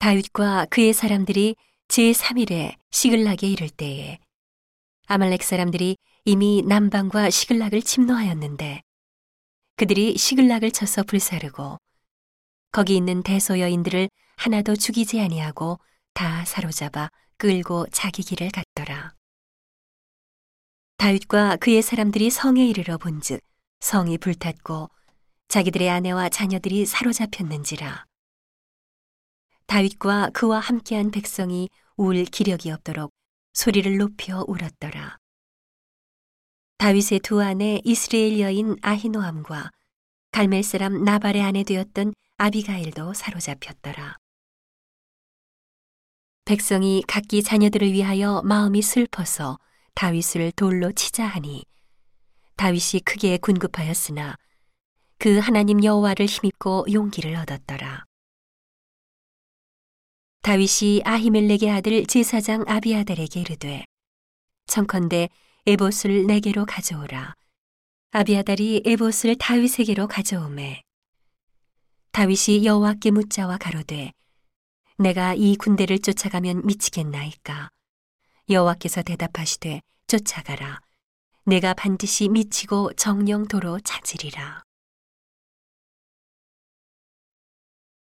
다윗과 그의 사람들이 제3일에 시글락에 이를 때에 아말렉 사람들이 이미 남방과 시글락을 침노하였는데 그들이 시글락을 쳐서 불사르고 거기 있는 대소 여인들을 하나도 죽이지 아니하고 다 사로잡아 끌고 자기 길을 갔더라. 다윗과 그의 사람들이 성에 이르러 본즉 성이 불탔고 자기들의 아내와 자녀들이 사로잡혔는지라. 다윗과 그와 함께한 백성이 울 기력이 없도록 소리를 높여 울었더라. 다윗의 두 아내 이스라엘 여인 아히노함과 갈멜 사람 나발의 아내 되었던 아비가일도 사로잡혔더라. 백성이 각기 자녀들을 위하여 마음이 슬퍼서 다윗을 돌로 치자 하니 다윗이 크게 군급하였으나 그 하나님 여호와를 힘입고 용기를 얻었더라. 다윗이 아히멜렉의 아들 제사장 아비아달에게 이르되 청컨대 에봇을 내게로 가져오라. 아비아달이 에봇을 다윗에게로 가져오매 다윗이 여호와께 묻자와 가로되 내가 이 군대를 쫓아가면 미치겠나이까? 여호와께서 대답하시되 쫓아가라. 내가 반드시 미치고 정령 도로 찾으리라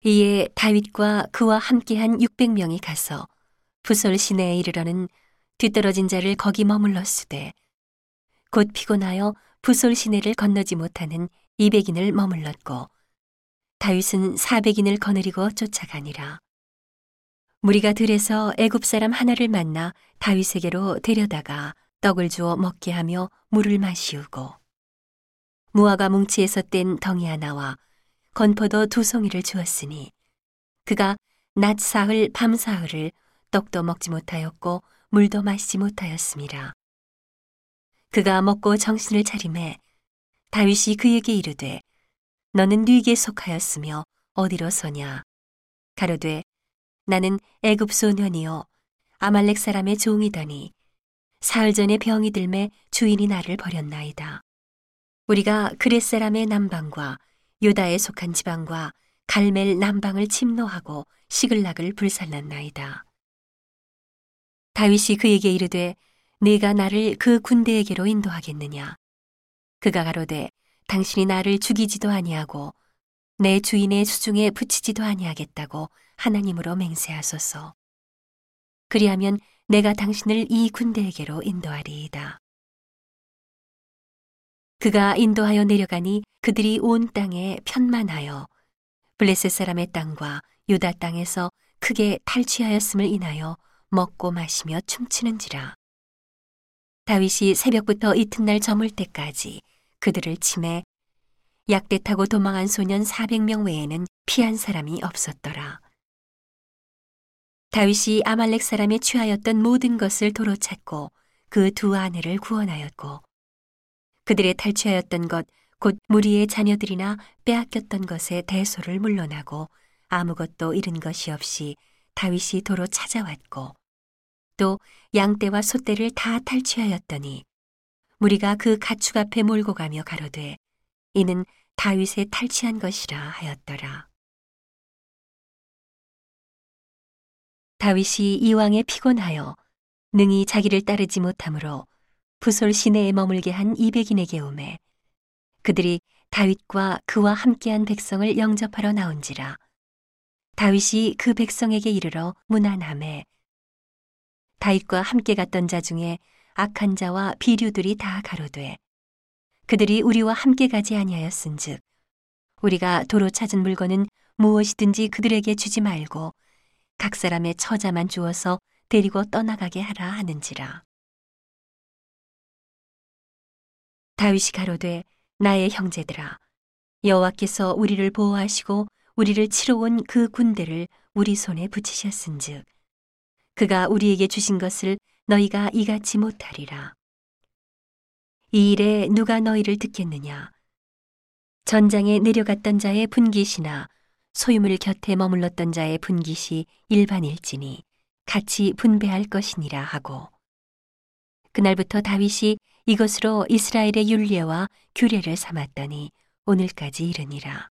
이에 다윗과 그와 함께한 600명이 가서 부솔 시내에 이르러는 뒤떨어진 자를 거기 머물렀으되 곧 피곤하여 부솔 시내를 건너지 못하는 200인을 머물렀고 다윗은 400인을 거느리고 쫓아가니라. 무리가 들에서 애굽 사람 하나를 만나 다윗에게로 데려다가 떡을 주어 먹게 하며 물을 마시우고 무화과 뭉치에서 뗀 덩이 하나와 건포도 두 송이를 주었으니 그가 낮 사흘 밤 사흘을 떡도 먹지 못하였고 물도 마시지 못하였습니다. 그가 먹고 정신을 차림해 다윗이 그에게 이르되 너는 누에게 속하였으며 어디로 서냐 가로되 나는 애굽 소년이요 아말렉 사람의 종이더니 사흘 전에 병이 들매 주인이 나를 버렸나이다. 우리가 그렛 사람의 남방과 유다에 속한 지방과 갈멜 남방을 침노하고 시글락을 불살랐나이다. 다윗이 그에게 이르되 네가 나를 그 군대에게로 인도하겠느냐? 그가 가로되 당신이 나를 죽이지도 아니하고 내 주인의 수중에 붙이지도 아니하겠다고 하나님으로 맹세하소서. 그리하면 내가 당신을 이 군대에게로 인도하리이다. 그가 인도하여 내려가니 그들이 온 땅에 편만하여 블레셋 사람의 땅과 유다 땅에서 크게 탈취하였음을 인하여 먹고 마시며 춤추는지라. 다윗이 새벽부터 이튿날 저물 때까지 그들을 침해 약대 타고 도망한 소년 400명 외에는 피한 사람이 없었더라. 다윗이 아말렉 사람에 취하였던 모든 것을 도로 찾고 그 두 아내를 구원하였고 그들의 탈취하였던 것, 곧 무리의 자녀들이나 빼앗겼던 것에 대소를 물러나고 아무것도 잃은 것이 없이 다윗이 도로 찾아왔고 또 양떼와 소떼를 다 탈취하였더니 무리가 그 가축 앞에 몰고 가며 가로되 이는 다윗의 탈취한 것이라 하였더라. 다윗이 이왕에 피곤하여 능히 자기를 따르지 못하므로 부솔 시내에 머물게 한 200인에게 오매 그들이 다윗과 그와 함께한 백성을 영접하러 나온지라. 다윗이 그 백성에게 이르러 문안함에 다윗과 함께 갔던 자 중에 악한 자와 비류들이 다 가로되 그들이 우리와 함께 가지 아니하였은즉 우리가 도로 찾은 물건은 무엇이든지 그들에게 주지 말고 각 사람의 처자만 주어서 데리고 떠나가게 하라 하는지라. 다윗이 가로되 나의 형제들아 여호와께서 우리를 보호하시고 우리를 치러 온 그 군대를 우리 손에 붙이셨은즉 그가 우리에게 주신 것을 너희가 이같이 못하리라. 이 일에 누가 너희를 듣겠느냐? 전장에 내려갔던 자의 분깃이나 소유물 곁에 머물렀던 자의 분깃이 일반일지니 같이 분배할 것이니라 하고 그날부터 다윗이 이것으로 이스라엘의 윤례와 규례를 삼았더니 오늘까지 이르니라.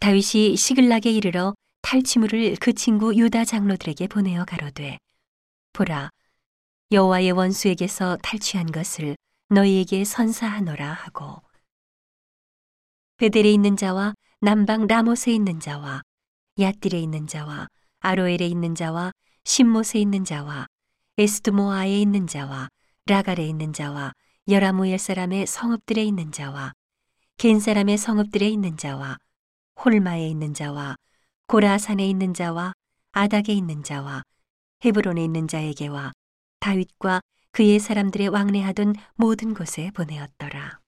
다윗이 시글락에 이르러 탈취물을 그 친구 유다 장로들에게 보내어 가로되 보라 여호와의 원수에게서 탈취한 것을 너희에게 선사하노라 하고 베델에 있는 자와 남방 라못에 있는 자와 얏딜에 있는 자와 아로엘에 있는 자와 신못에 있는 자와 에스드모아에 있는 자와 라갈에 있는 자와 여라무엘 사람의 성읍들에 있는 자와 겐 사람의 성읍들에 있는 자와 홀마에 있는 자와 고라산에 있는 자와 아닥에 있는 자와 헤브론에 있는 자에게와 다윗과 그의 사람들의 왕래하던 모든 곳에 보내었더라.